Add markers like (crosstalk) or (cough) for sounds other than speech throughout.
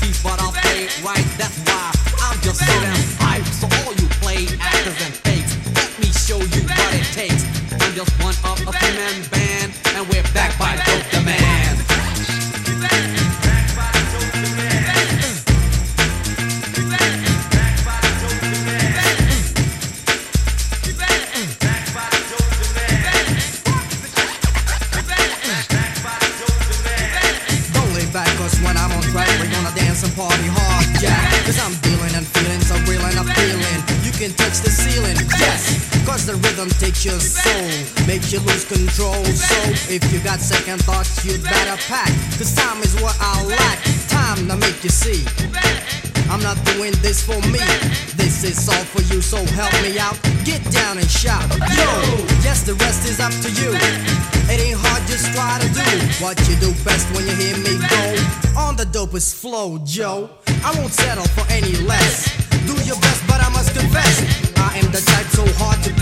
keep, but I'll fade right. That's what you do best when you hear me go. On the dopest flow, Joe. I won't settle for any less. Do your best, but I must confess, I am the type so hard to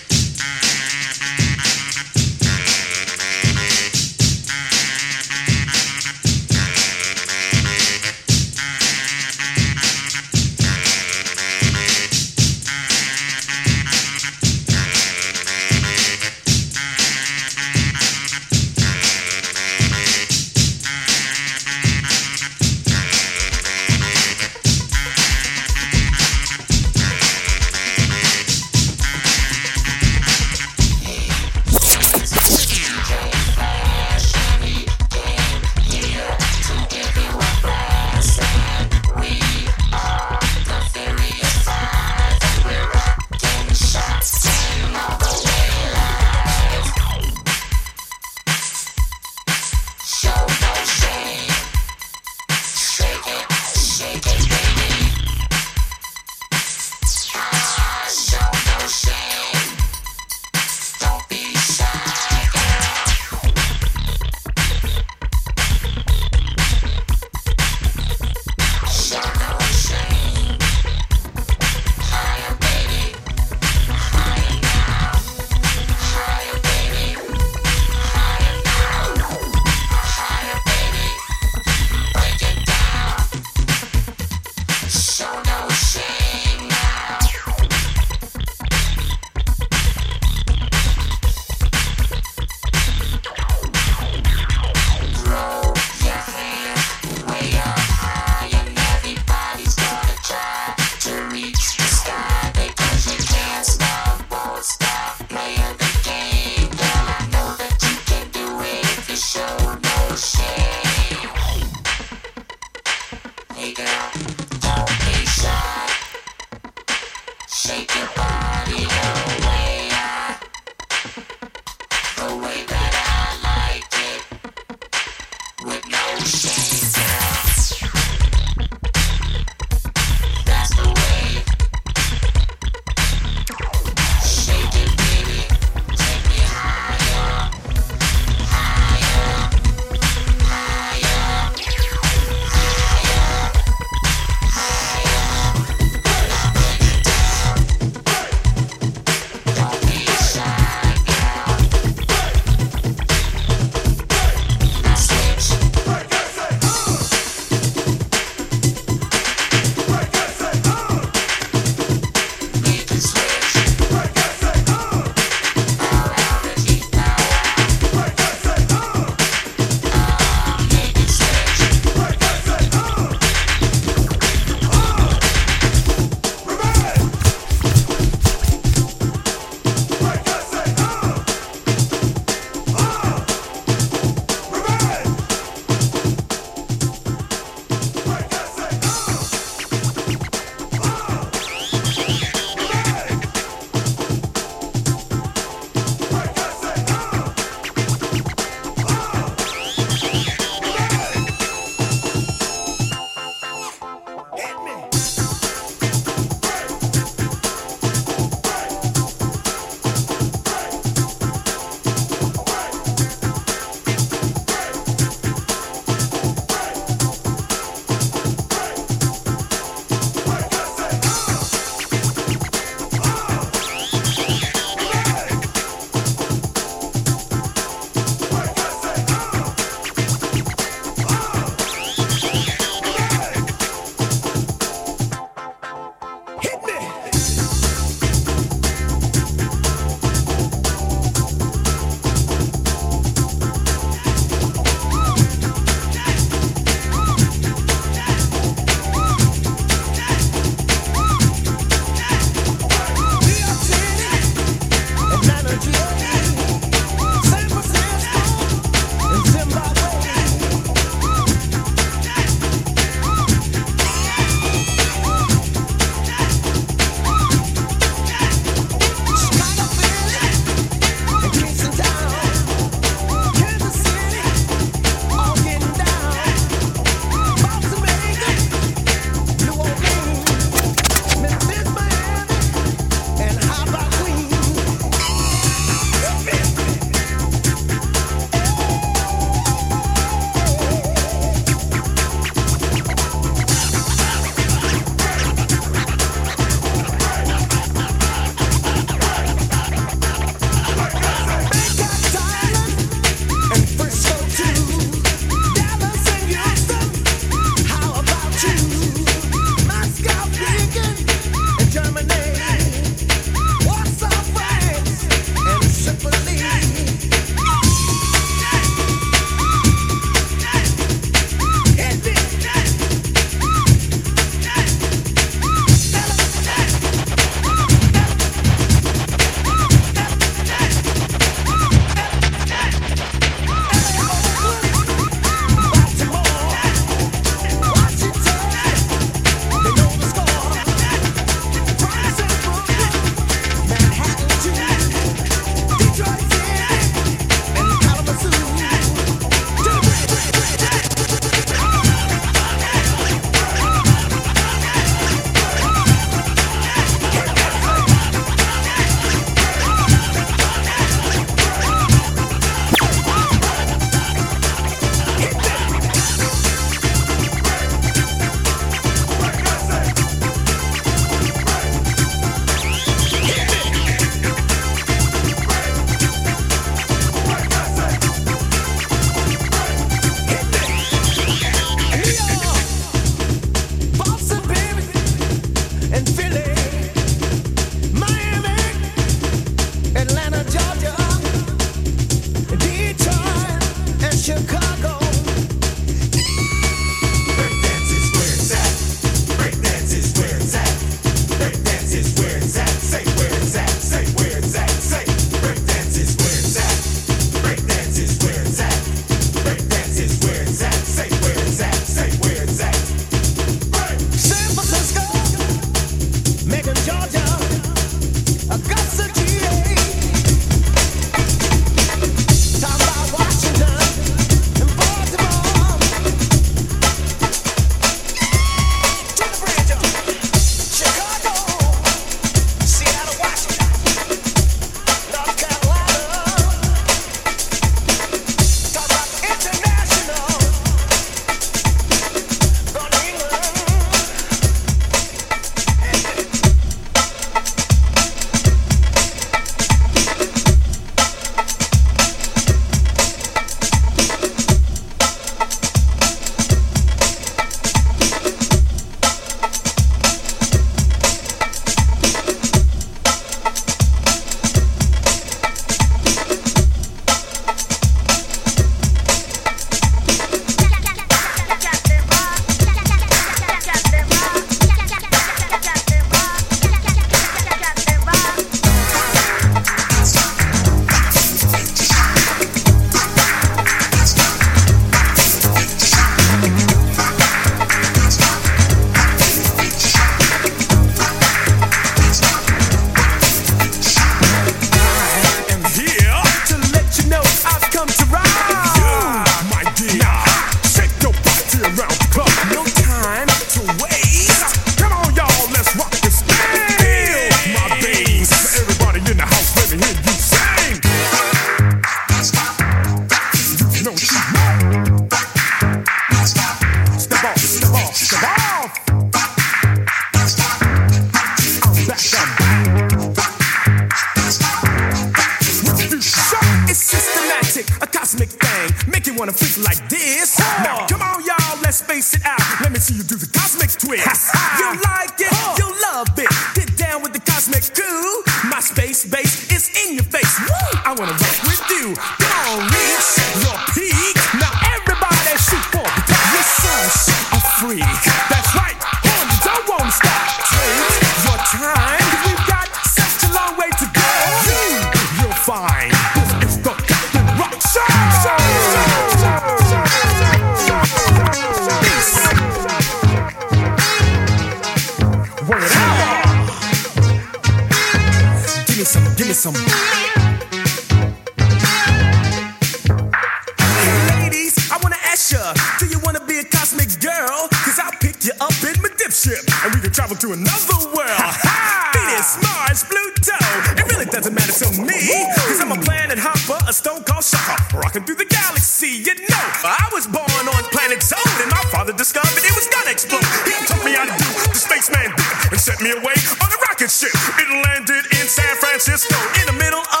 travel to another world. (laughs) Venus, Mars, Pluto. It really doesn't matter to me. Cause I'm a planet hopper, a stone called shocker. Rocking through the galaxy, you know. I was born on planet Zone, and my father discovered it was gonna explode. He taught me how to do the spaceman did, and sent me away on a rocket ship. It landed in San Francisco in the middle of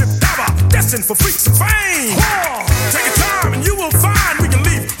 spaceship diver, destined for freaks and fame. Take your time and you will find we can leave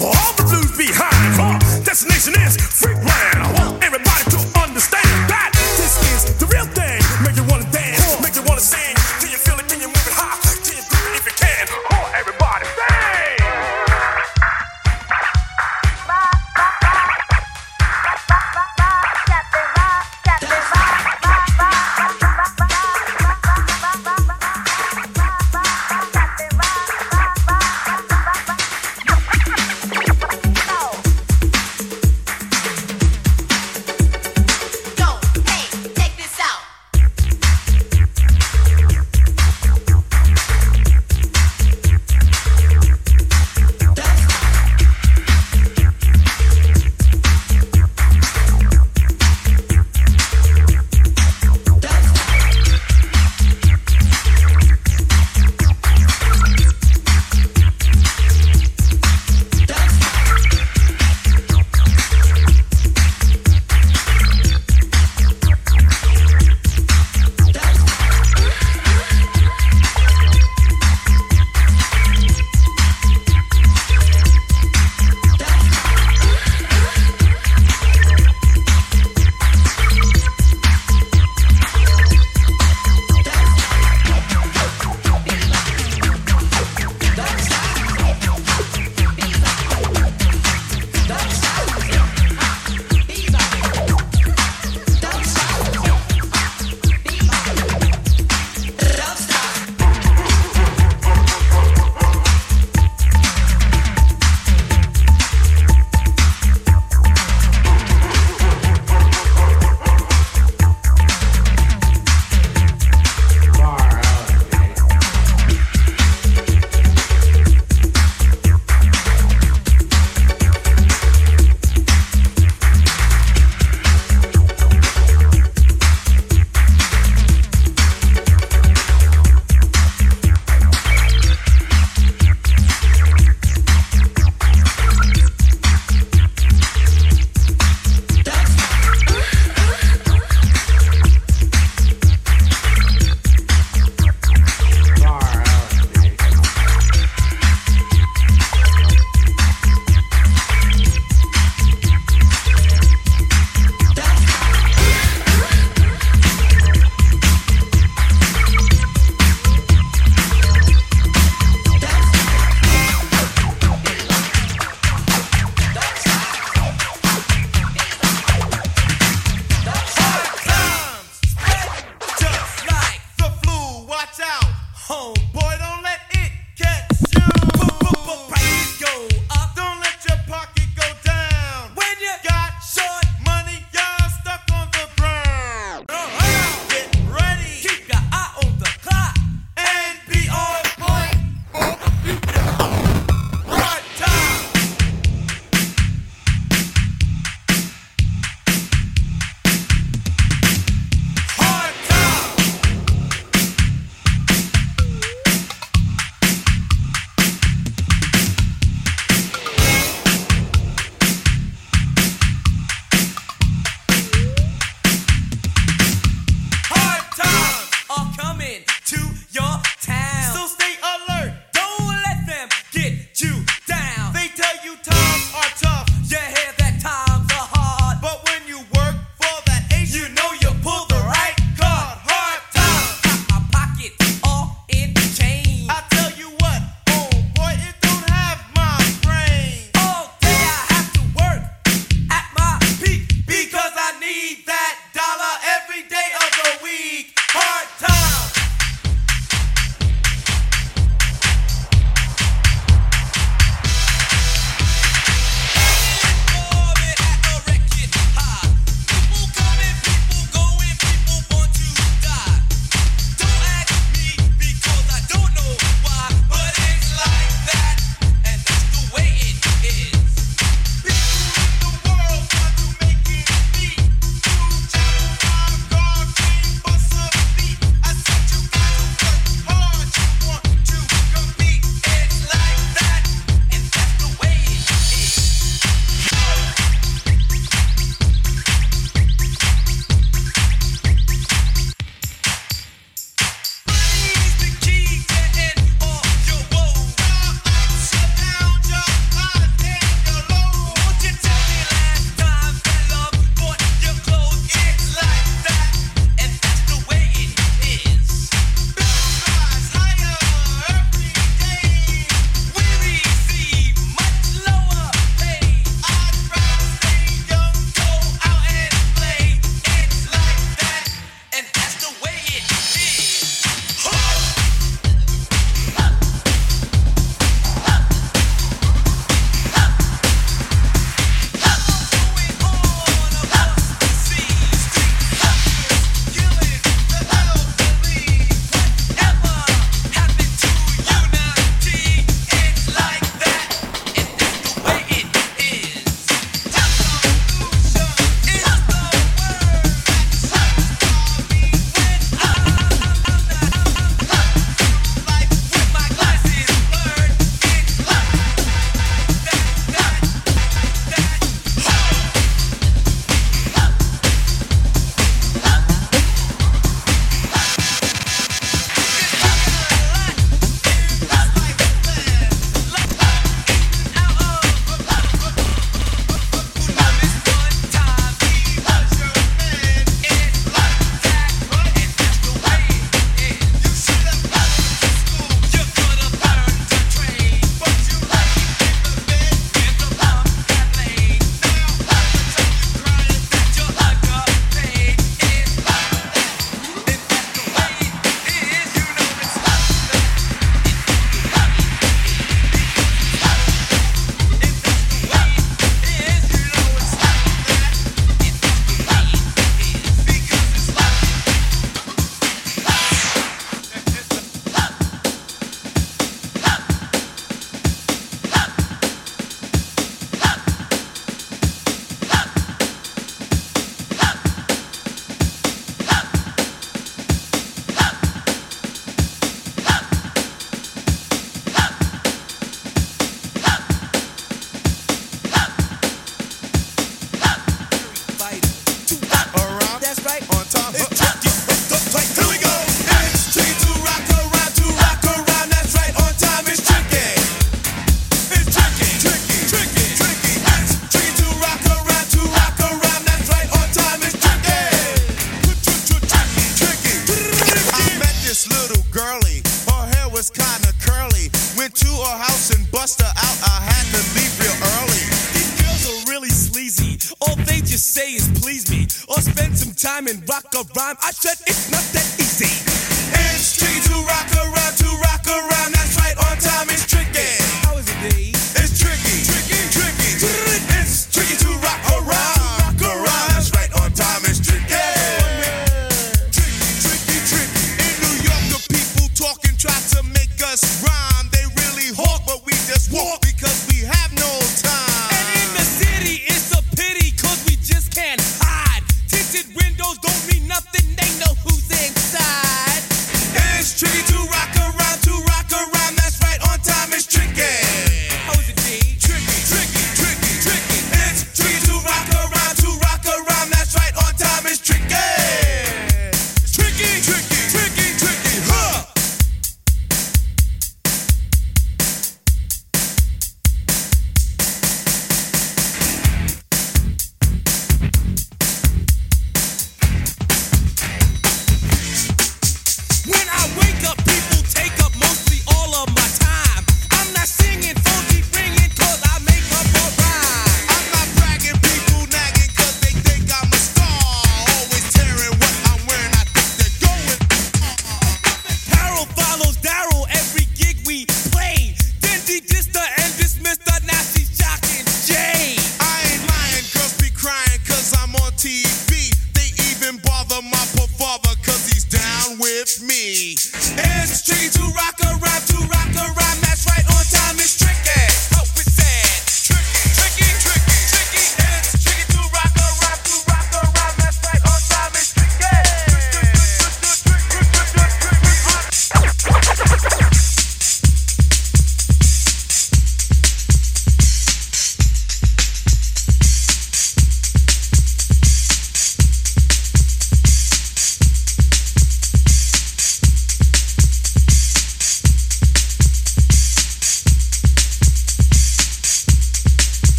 rhyme. I said it's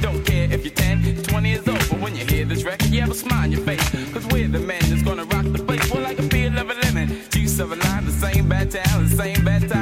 Don't care if you're 10, 20 is old, but when you hear this record, you have a smile on your face. Cause we're the men that's gonna rock the place. We're like a feel of a lemon. 279, the same bad town, the same bad time.